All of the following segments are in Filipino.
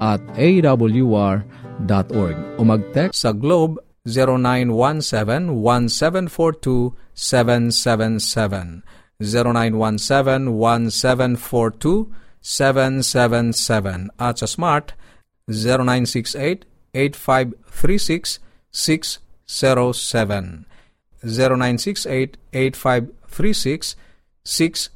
at awr.org o mag-text sa Globe 0917-1742-777 0917-1742-777 at sa Smart 0968-8536-607 0968-8536-607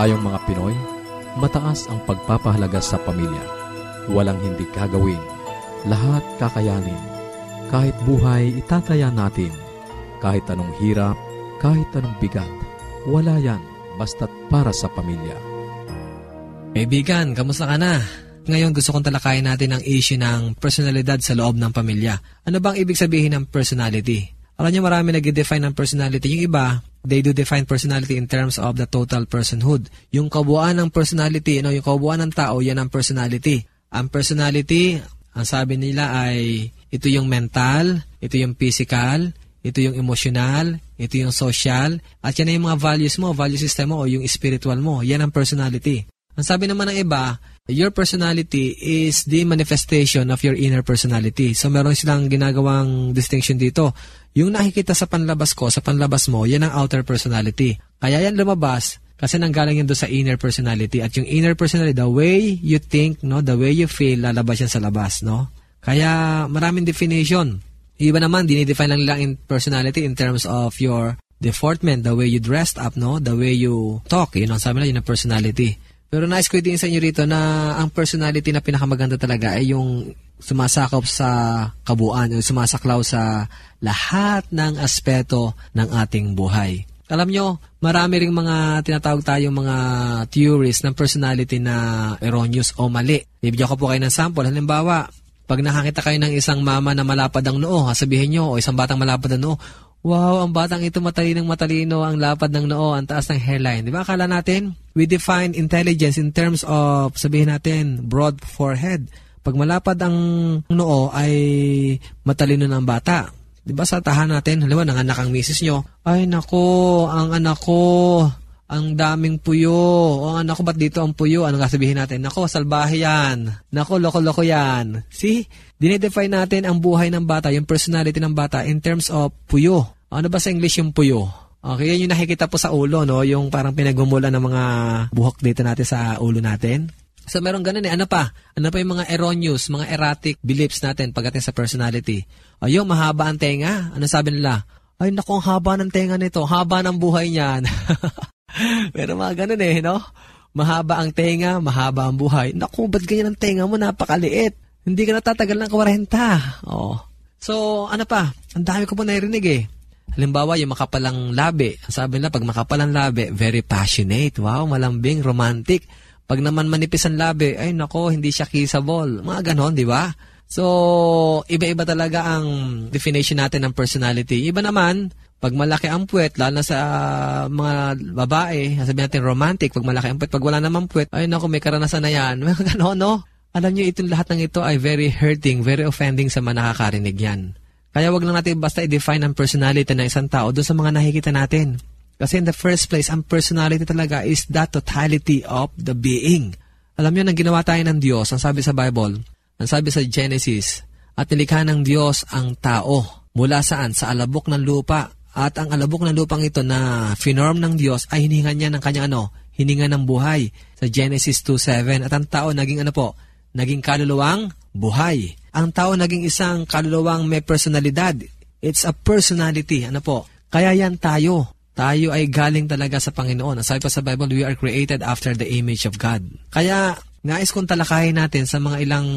Tayong mga Pinoy, mataas ang pagpapahalaga sa pamilya. Walang hindi kagawin. Lahat kakayanin. Kahit buhay, itataya natin. Kahit anong hirap, kahit anong bigat. Wala yan, basta't para sa pamilya. Kaibigan, kamusta ka na? Ngayon gusto kong talakayin natin ang issue ng personalidad sa loob ng pamilya. Ano bang ibig sabihin ng personality? Alam niyo marami nag-define ng personality. Yung iba, they do define personality in terms of the total personhood. Yung kabuuan ng personality, you know, yung kabuuan ng tao, yan ang personality. Ang personality, ang sabi nila ay ito yung mental, ito yung physical, ito yung emotional, ito yung social, at yan yung mga values mo, value system mo, o yung spiritual mo. Yan ang personality. Ang sabi naman ng iba, your personality is the manifestation of your inner personality. So meron silang ginagawang distinction dito. Yung nakikita sa panlabas ko, sa panlabas mo, yan ang outer personality. Kaya yan lumabas kasi nanggaling yan doon sa inner personality. At yung inner personality, the way you think, no, the way you feel, lalabas yan sa labas, no? Kaya maraming definition. Iba naman, dinidefine lang nila in personality in terms of your deportment, the way you dressed up, no? The way you talk, yun ang sabi nila, yun ang personality. Pero nice ko din sa inyo rito na ang personality na pinakamaganda talaga ay yung sumasakop sa kabuuan o sumasaklaw sa lahat ng aspeto ng ating buhay. Alam nyo, marami ring mga tinatawag tayong mga theories ng personality na erroneous o mali. Bibigyan ko po kayo ng sample. Halimbawa, pag nakakita kayo ng isang mama na malapad ang noo, sabihin nyo, o isang batang malapad ang noo, wow, ang batang ito matalinong matalino, ang lapad ng noo, ang taas ng hairline. Di ba? Akala natin, we define intelligence in terms of, sabihin natin, broad forehead pag malapad ang noo ay matalino ng bata. Di ba sa tahan natin, halimbawa, nanganak ang misis nyo, ay nako, ang anak ko, ang daming puyo. O anak ko, ba't dito ang puyo? Ano nga sabihin natin? Nako, salbahe yan. Nako, loko-loko yan. See? Dinedefine natin ang buhay ng bata, yung personality ng bata in terms of puyo. Ano ba sa English yung puyo? Okay, yan yung nakikita po sa ulo, no? Yung parang pinagmumula ng mga buhok dito natin sa ulo natin. So meron ganun eh. Ano pa? Ano pa yung mga erroneous, mga erratic beliefs natin pagdating sa personality? Ayun, mahaba ang tenga. Ano sabi nila? Ay, naku, ang haba ng tenga nito. Haba ng buhay niyan. Pero mga ganun eh, no? Mahaba ang tenga, mahaba ang buhay. Naku, ba't ganyan ang tenga mo? Napakaliit. Hindi ka natatagal ng 40. Oh. So, ano pa? Ang dami ko po narinig eh. Halimbawa, yung makapalang labi. Sabi nila, pag makapalang labi, very passionate. Wow, malambing, romantic. Pag naman manipis ang labi, ay nako, hindi siya kissable. Mga ganon, di ba? So, iba-iba talaga ang definition natin ng personality. Iba naman, pag malaki ang puwet, lalo na sa mga babae, sabihin natin romantic, pag malaki ang puwet, pag wala naman puwet, ay nako, may karanasan na yan. Mga ganon, no? Alam niyo, itong lahat ng ito ay very hurting, very offending sa mga nakakarinig yan. Kaya wag lang natin basta i-define ang personality ng isang tao doon sa mga nakikita natin. Kasi in the first place, ang personality talaga is the totality of the being. Alam niyo, nang ginawa tayo ng Diyos, ang sabi sa Bible, ang sabi sa Genesis, at nilikha ng Diyos ang tao mula saan? Sa alabok ng lupa. At ang alabok ng lupang ito na finorm ng Diyos ay hininga niya ng kanyang ano, hininga ng buhay sa Genesis 2.7. At ang tao naging ano po, naging kaluluwang buhay. Ang tao naging isang kaluluwang may personalidad. It's a personality. Ano po? Kaya yan tayo. Tayo ay galing talaga sa Panginoon. Sabi pa sa Bible, we are created after the image of God. Kaya, nais kong talakayin natin sa mga ilang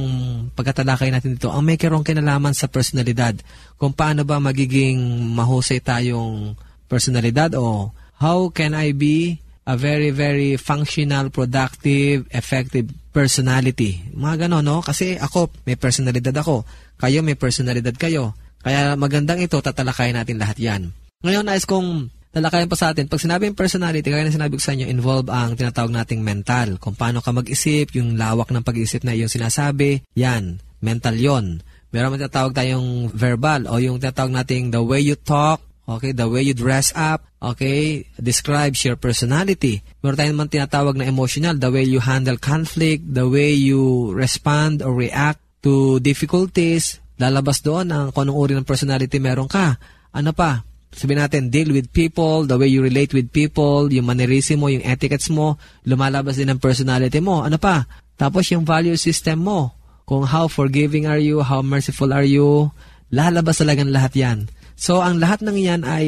pagkatalakay natin dito, ang may karong kinalaman sa personalidad. Kung paano ba magiging mahusay tayong personalidad o how can I be a very, very functional, productive, effective personality. Mga ganon, no? Kasi ako, may personalidad ako. Kayo, may personalidad kayo. Kaya magandang ito, tatalakayin natin lahat yan. Ngayon, nais kong talakayan pa sa atin. Pag sinabing personality, kaya na sinabi ko sa inyo, involve ang tinatawag nating mental. Kung paano ka mag-isip, yung lawak ng pag-isip na iyong sinasabi, yan, mental yon. Meron man tinatawag tayong verbal o yung tinatawag nating the way you talk, okay, the way you dress up, okay, describes your personality. Meron tayong naman tinatawag na emotional, the way you handle conflict, the way you respond or react to difficulties, lalabas doon ang kung uri ng personality meron ka. Ano pa? sabihin natin, deal with people, the way you relate with people, yung mannerism mo, yung etiquettes mo, lumalabas din ang personality mo. Ano pa? Tapos yung value system mo. Kung how forgiving are you, how merciful are you, lalabas talagang lahat yan. So, ang lahat ng yan ay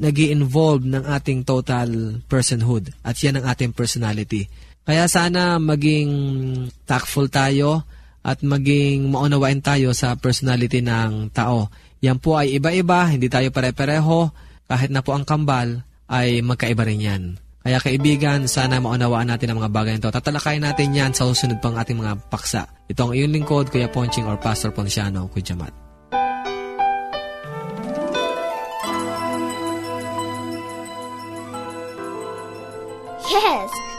nag involve ng ating total personhood. At yan ang ating personality. Kaya sana maging tactful tayo at maging maunawain tayo sa personality ng tao. Yan po ay iba-iba, hindi tayo pare-pareho. Kahit na po ang kambal, ay magkaiba rin yan. Kaya kaibigan, sana maunawaan natin ang mga bagay nito. Tatalakayin natin yan sa susunod pang ating mga paksa. Ito ang iyong lingkod, Kuya Ponching or Pastor Ponciano, Kuya.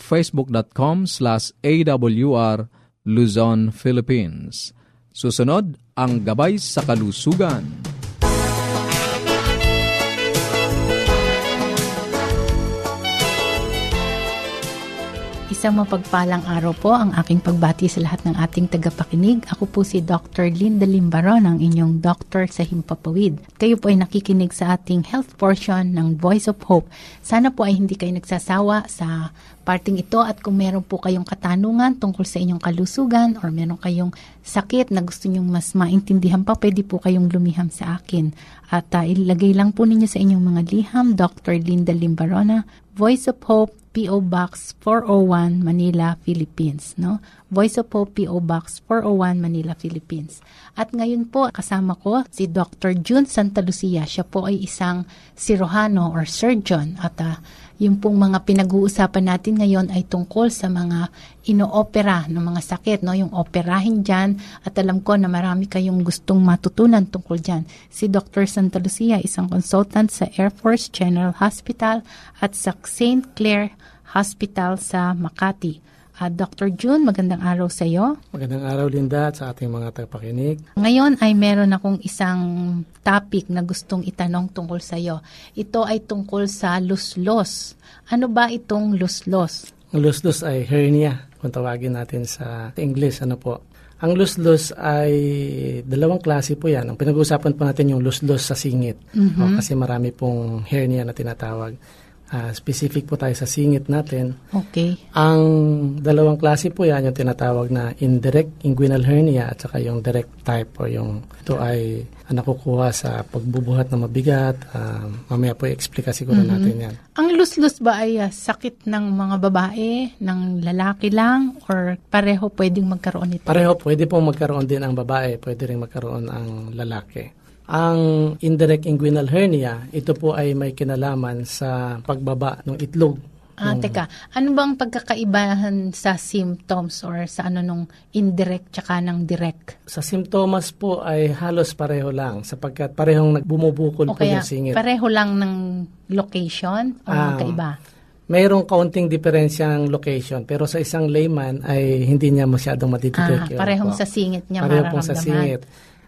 facebook.com slash awr Luzon, Philippines. Susunod, ang Gabay sa Kalusugan. Isang mapagpalang araw po ang aking pagbati sa lahat ng ating tagapakinig. Ako po si Dr. Linda Limbaron, ang inyong doctor sa Himpapawid. Kayo po ay nakikinig sa ating health portion ng Voice of Hope. Sana po ay hindi kayo nagsasawa sa parting ito at kung meron po kayong katanungan tungkol sa inyong kalusugan or meron kayong sakit na gusto nyong mas maintindihan pa, pwede po kayong lumiham sa akin. At uh, ilagay lang po ninyo sa inyong mga liham, Dr. Linda Limbarona, Voice of Hope, P.O. Box 401, Manila, Philippines. No? Voice of Hope, P.O. Box 401, Manila, Philippines. At ngayon po, kasama ko si Dr. June Santa Lucia. Siya po ay isang sirohano or surgeon. At uh, yung pong mga pinag-uusapan natin ngayon ay tungkol sa mga inoopera ng mga sakit, no? yung operahin dyan. At alam ko na marami kayong gustong matutunan tungkol dyan. Si Dr. Santa Lucia, isang consultant sa Air Force General Hospital at sa St. Clair Hospital sa Makati. Uh, Dr. June, magandang araw sa iyo. Magandang araw Linda at sa ating mga tagapakinig. Ngayon ay meron akong isang topic na gustong itanong tungkol sa iyo. Ito ay tungkol sa luslos. Ano ba itong luslos? Ang luslos ay hernia, kung tawagin natin sa English. Ano po? Ang luslos ay dalawang klase po yan. Ang pinag-uusapan po natin yung luslos sa singit. Mm-hmm. O, kasi marami pong hernia na tinatawag. Uh, specific po tayo sa singit natin. Okay. Ang dalawang klase po yan, yung tinatawag na indirect inguinal hernia at saka yung direct type o yung ito ay uh, nakukuha sa pagbubuhat ng mabigat. Uh, mamaya po i-explica siguro mm-hmm. natin yan. Ang luslus ba ay uh, sakit ng mga babae, ng lalaki lang, or pareho pwedeng magkaroon ito? Pareho, pwede pong magkaroon din ang babae, pwede rin magkaroon ang lalaki. Ang indirect inguinal hernia, ito po ay may kinalaman sa pagbaba ng itlog. Ah, nung, teka. Ano bang pagkakaibahan sa symptoms or sa ano nung indirect tsaka ng direct? Sa symptoms po ay halos pareho lang sapagkat parehong nagbumubukol o po yung singit. pareho lang ng location o ah, magkaiba? mayroong kaunting diferensya ng location pero sa isang layman ay hindi niya masyadong matititake. Ah, parehong po. sa singit niya Parehong po sa singit.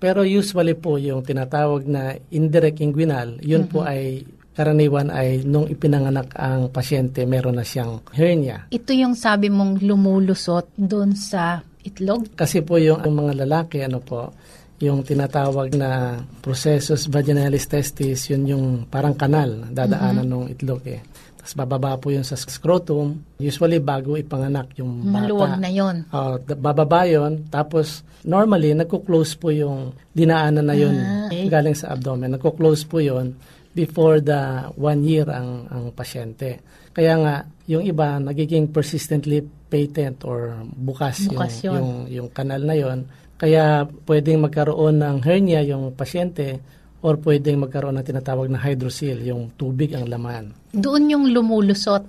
Pero usually po yung tinatawag na indirect inguinal, yun mm-hmm. po ay karaniwan ay nung ipinanganak ang pasyente, meron na siyang hernia. Ito yung sabi mong lumulusot doon sa itlog? Kasi po yung ang mga lalaki, ano po, yung tinatawag na processus vaginalis testis, yun yung parang kanal, dadaanan mm-hmm. ng itlog eh. Tapos bababa po yun sa scrotum. Usually bago ipanganak yung bata. Maluwag na yun. Uh, bababa yun. Tapos normally nagko-close po yung dinaanan na yun ah, okay. galing sa abdomen. Nagko-close po yun before the one year ang, ang pasyente. Kaya nga, yung iba nagiging persistently patent or bukas, bukas yung, yung, yung kanal na yon Kaya pwedeng magkaroon ng hernia yung pasyente or pwedeng magkaroon ng tinatawag na hydrocele, yung tubig ang laman. Doon yung lumulusot.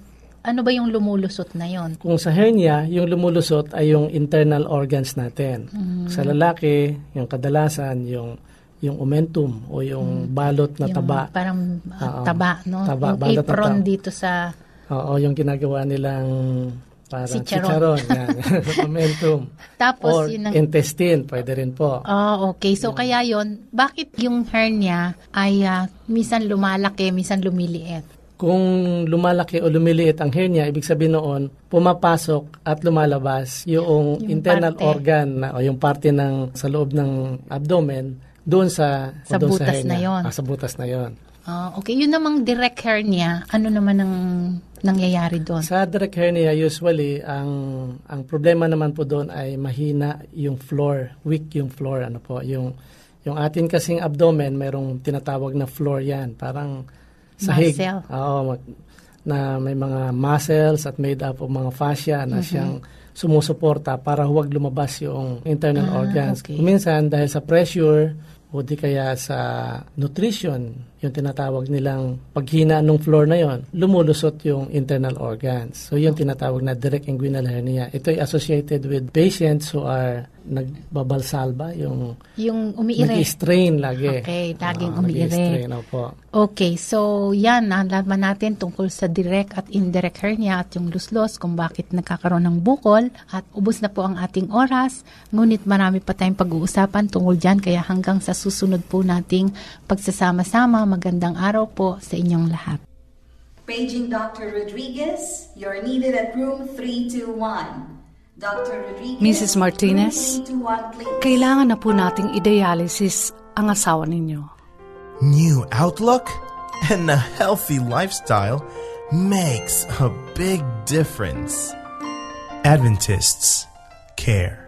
Ano ba yung lumulusot na yon? Kung sa hernia, yung lumulusot ay yung internal organs natin. Mm. Sa lalaki, yung kadalasan, yung yung omentum o yung mm. balot na yung taba. Parang uh, taba, no? Taba, yung apron taba. dito sa... Oo, yung ginagawa nilang Parang si chicharon. yan. Momentum. Tapos, Or yun ang... intestine, pwede rin po. Oh, okay. So, yeah. kaya yon bakit yung hernia ay uh, minsan lumalaki, minsan lumiliit? Kung lumalaki o lumiliit ang hernia, ibig sabihin noon, pumapasok at lumalabas yung, yung internal parte. organ na, o yung parte ng sa loob ng abdomen doon sa sa doon butas sa hernia. na yon. Ah, sa butas na yon. Ah, okay. Yun namang direct hernia, ano naman ang nangyayari doon? Sa direct hernia, usually, ang ang problema naman po doon ay mahina yung floor, weak yung floor, ano po, yung yung atin kasing abdomen, mayroong tinatawag na floor yan, parang sahig. Muscle. Oo, na may mga muscles at made up of mga fascia na mm-hmm. siyang sumusuporta para huwag lumabas yung internal ah, organs. Okay. Minsan, dahil sa pressure, o o di kaya sa nutrition, yung tinatawag nilang paghina ng floor na yon, lumulusot yung internal organs. So yung tinatawag na direct inguinal hernia. Ito ay associated with patients who are nagbabalsalba, yung, Yung umiire. nag-strain lagi. Okay, laging Oo, umiire. opo. Okay, so yan, nalaman natin tungkol sa direct at indirect hernia at yung luslos, kung bakit nagkakaroon ng bukol. At ubos na po ang ating oras, ngunit marami pa tayong pag-uusapan tungkol dyan, kaya hanggang sa susunod po nating pagsasama-sama, magandang araw po sa inyong lahat. Paging Dr. Rodriguez, you're needed at room 321. Dr. Rodriguez, Mrs. Martinez, room 321, please. Kailangan na po nating i-dialysis ang asawa ninyo. New outlook and a healthy lifestyle makes a big difference. Adventists care.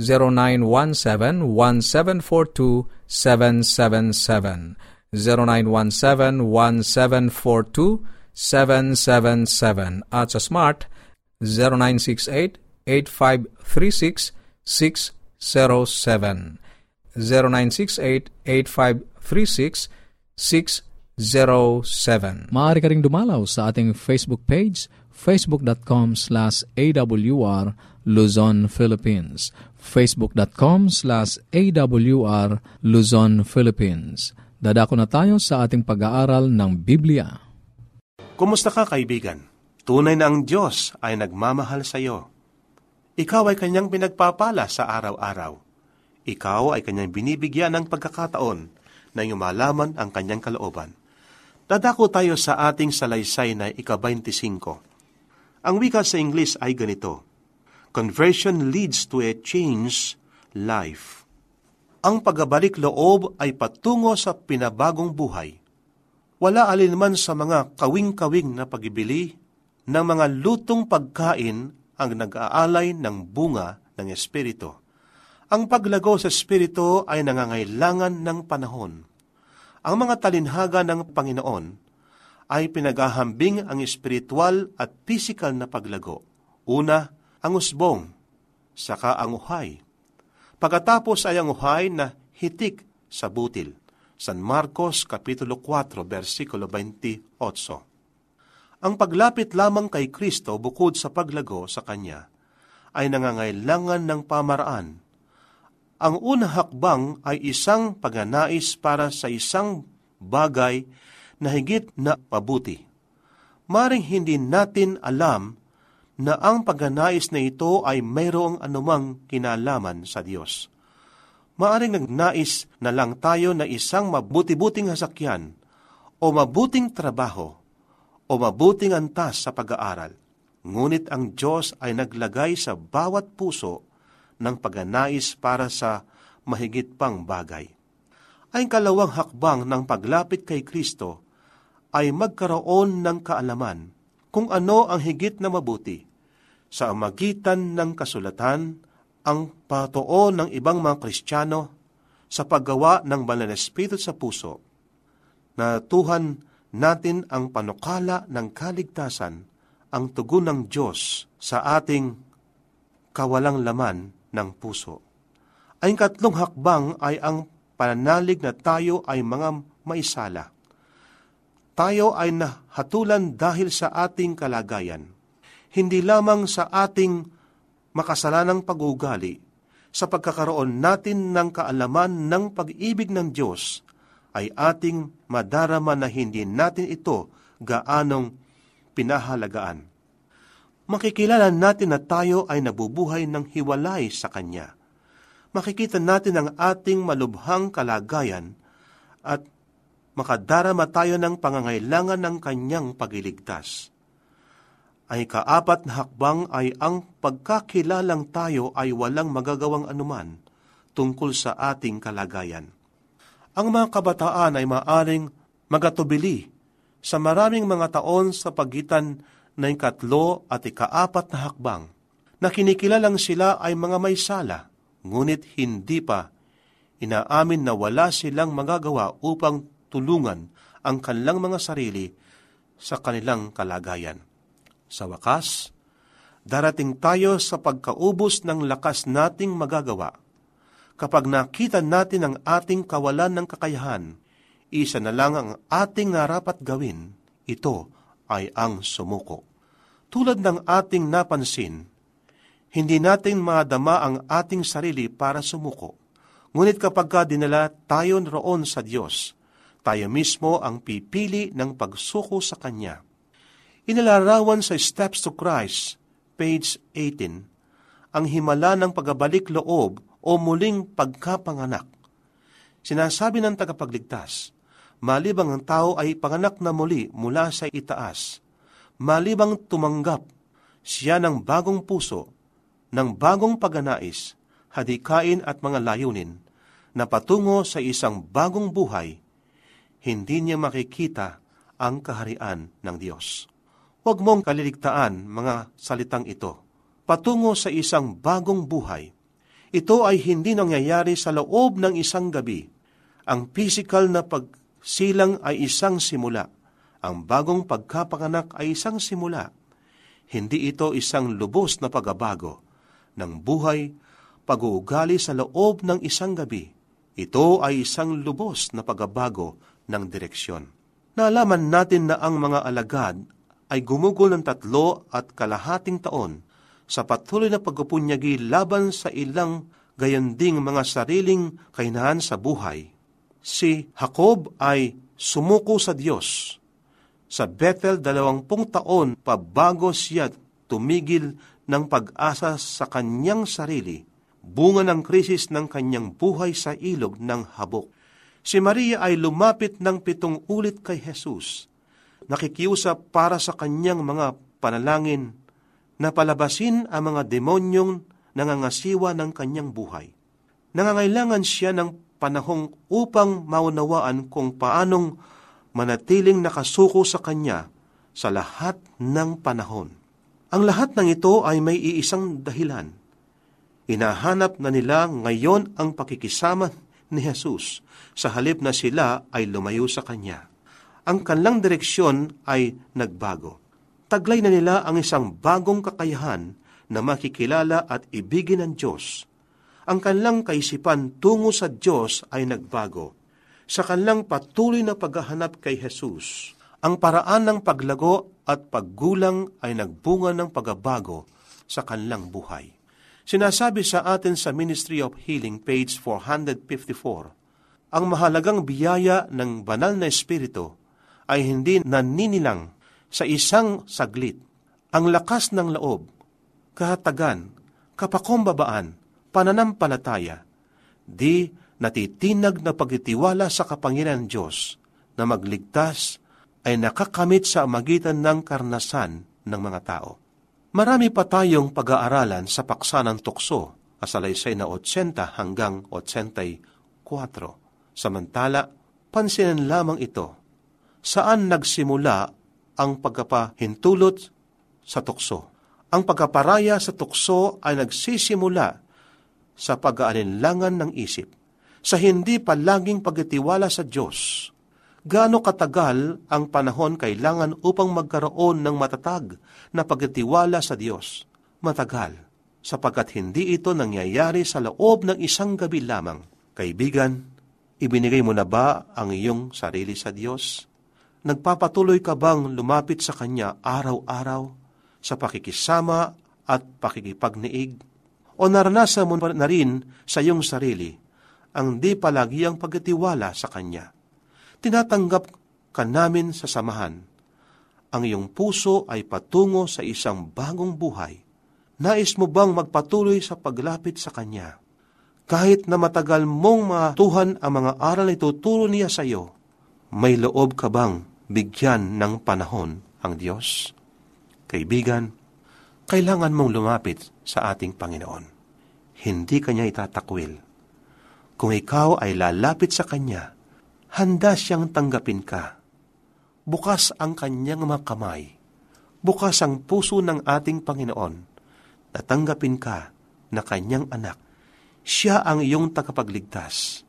0917-1742-777. 0917-1742-777. At sa Smart, 0968-8536-607. 0968-8536-607. Maaari ka ring dumalaw sa ating Facebook page, facebook.com slash awr Luzon, Philippines. facebook.com slash awr Luzon, Philippines. Dadako na tayo sa ating pag-aaral ng Biblia. Kumusta ka kaibigan? Tunay na ang Diyos ay nagmamahal sa iyo. Ikaw ay kanyang pinagpapala sa araw-araw. Ikaw ay kanyang binibigyan ng pagkakataon na malaman ang kanyang kalooban. Dadako tayo sa ating salaysay na ika-25. Ang wika sa Ingles ay ganito, Conversion leads to a changed life. Ang pagbabalik loob ay patungo sa pinabagong buhay. Wala alinman sa mga kawing-kawing na pagibili ng mga lutong pagkain ang nag-aalay ng bunga ng Espiritu. Ang paglago sa Espiritu ay nangangailangan ng panahon. Ang mga talinhaga ng Panginoon ay pinaghahambing ang espiritual at physical na paglago. Una, ang usbong, saka ang uhay. Pagkatapos ay ang uhay na hitik sa butil. San Marcos Kapitulo 4, versikulo 28. Ang paglapit lamang kay Kristo bukod sa paglago sa Kanya ay nangangailangan ng pamaraan. Ang unang hakbang ay isang pagnanais para sa isang bagay na higit na mabuti. Maring hindi natin alam na ang pagnanais na ito ay mayroong anumang kinalaman sa Diyos. Maaring nagnais na lang tayo na isang mabuti-buting hasakyan o mabuting trabaho o mabuting antas sa pag-aaral. Ngunit ang Diyos ay naglagay sa bawat puso ng pagnanais para sa mahigit pang bagay. Ang kalawang hakbang ng paglapit kay Kristo ay magkaroon ng kaalaman kung ano ang higit na mabuti sa magitan ng kasulatan ang patoo ng ibang mga Kristiyano sa paggawa ng banal na espiritu sa puso na tuhan natin ang panukala ng kaligtasan ang tugon ng Diyos sa ating kawalang laman ng puso. Ang katlong hakbang ay ang pananalig na tayo ay mga maisala. Tayo ay nahatulan dahil sa ating kalagayan. Hindi lamang sa ating makasalanang pag-ugali, sa pagkakaroon natin ng kaalaman ng pag-ibig ng Diyos, ay ating madarama na hindi natin ito gaanong pinahalagaan. Makikilala natin na tayo ay nabubuhay ng hiwalay sa Kanya. Makikita natin ang ating malubhang kalagayan at makadarama tayo ng pangangailangan ng Kanyang pagiligtas. Ay kaapat na hakbang ay ang pagkakilalang tayo ay walang magagawang anuman tungkol sa ating kalagayan. Ang mga kabataan ay maaring magatubili sa maraming mga taon sa pagitan ng ikatlo at ikaapat na hakbang, na kinikilalang sila ay mga may sala, ngunit hindi pa inaamin na wala silang magagawa upang tulungan ang kanilang mga sarili sa kanilang kalagayan. Sa wakas, darating tayo sa pagkaubos ng lakas nating magagawa. Kapag nakita natin ang ating kawalan ng kakayahan, isa na lang ang ating narapat gawin, ito ay ang sumuko. Tulad ng ating napansin, hindi natin madama ang ating sarili para sumuko. Ngunit kapag ka dinala tayo roon sa Diyos, tayo mismo ang pipili ng pagsuko sa Kanya. Inalarawan sa Steps to Christ, page 18, ang himala ng pagabalik loob o muling pagkapanganak. Sinasabi ng tagapagligtas, malibang ang tao ay panganak na muli mula sa itaas, malibang tumanggap siya ng bagong puso, ng bagong paganais, hadikain at mga layunin, na patungo sa isang bagong buhay, hindi niya makikita ang kaharian ng Diyos. Huwag mong kaliligtaan mga salitang ito. Patungo sa isang bagong buhay. Ito ay hindi nangyayari sa loob ng isang gabi. Ang physical na pagsilang ay isang simula. Ang bagong pagkapanganak ay isang simula. Hindi ito isang lubos na pagabago ng buhay, pag-uugali sa loob ng isang gabi. Ito ay isang lubos na pagabago ng direksyon. Naalaman natin na ang mga alagad ay gumugol ng tatlo at kalahating taon sa patuloy na pagpupunyagi laban sa ilang gayanding mga sariling kainahan sa buhay. Si Jacob ay sumuko sa Diyos. Sa Bethel, dalawampung taon pabago siya tumigil ng pag-asa sa kanyang sarili, bunga ng krisis ng kanyang buhay sa ilog ng habok. Si Maria ay lumapit ng pitong ulit kay Jesus nakikiusap para sa kanyang mga panalangin na palabasin ang mga demonyong nangangasiwa ng kanyang buhay. Nangangailangan siya ng panahong upang maunawaan kung paanong manatiling nakasuko sa kanya sa lahat ng panahon. Ang lahat ng ito ay may iisang dahilan. Inahanap na nila ngayon ang pakikisama ni Jesus sa halip na sila ay lumayo sa Kanya ang kanilang direksyon ay nagbago. Taglay na nila ang isang bagong kakayahan na makikilala at ibigin ng Diyos. Ang kanilang kaisipan tungo sa Diyos ay nagbago. Sa kanilang patuloy na paghahanap kay Jesus, ang paraan ng paglago at paggulang ay nagbunga ng pagbabago sa kanilang buhay. Sinasabi sa atin sa Ministry of Healing, page 454, ang mahalagang biyaya ng banal na espiritu ay hindi naninilang sa isang saglit. Ang lakas ng loob, kahatagan, kapakumbabaan, pananampalataya, di natitinag na pagtitiwala sa kapangyarihan Diyos na magligtas ay nakakamit sa magitan ng karnasan ng mga tao. Marami pa tayong pag-aaralan sa paksa ng tukso, asalaysay na 80 hanggang 84. Samantala, pansinin lamang ito saan nagsimula ang pagkapahintulot sa tukso. Ang pagkaparaya sa tukso ay nagsisimula sa pag-aalinlangan ng isip, sa hindi palaging pagtitiwala sa Diyos. Gaano katagal ang panahon kailangan upang magkaroon ng matatag na pagtitiwala sa Diyos? Matagal, sapagkat hindi ito nangyayari sa loob ng isang gabi lamang. Kaibigan, ibinigay mo na ba ang iyong sarili sa Diyos? Nagpapatuloy ka bang lumapit sa Kanya araw-araw sa pakikisama at pakikipagniig? O naranasan mo na rin sa iyong sarili ang di palagiang pagkatiwala sa Kanya? Tinatanggap ka namin sa samahan. Ang iyong puso ay patungo sa isang bagong buhay. Nais mo bang magpatuloy sa paglapit sa Kanya? Kahit na matagal mong matuhan ang mga aral na ituturo niya sa iyo, may loob ka bang bigyan ng panahon ang Diyos? Kaibigan, kailangan mong lumapit sa ating Panginoon. Hindi Kanya itatakwil. Kung ikaw ay lalapit sa Kanya handa siyang tanggapin ka. Bukas ang kanyang mga kamay. Bukas ang puso ng ating Panginoon. Natanggapin ka na kanyang anak. Siya ang iyong tagapagligtas.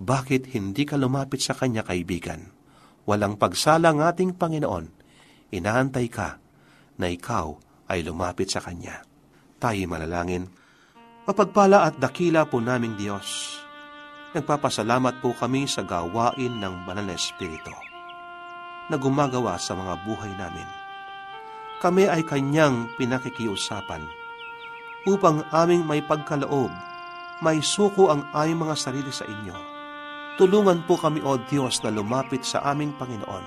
Bakit hindi ka lumapit sa kanya kaibigan? Walang pagsalang ating Panginoon. Inaantay ka na ikaw ay lumapit sa Kanya. Tayo manalangin. Mapagpala at dakila po naming Diyos. Nagpapasalamat po kami sa gawain ng Banal na Espiritu na gumagawa sa mga buhay namin. Kami ay Kanyang pinakikiusapan upang aming may pagkaloob, may suko ang aming mga sarili sa inyo Tulungan po kami, O Diyos, na lumapit sa aming Panginoon.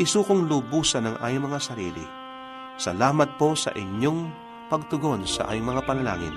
Isukong lubusan ng aming mga sarili. Salamat po sa inyong pagtugon sa aming mga panalangin.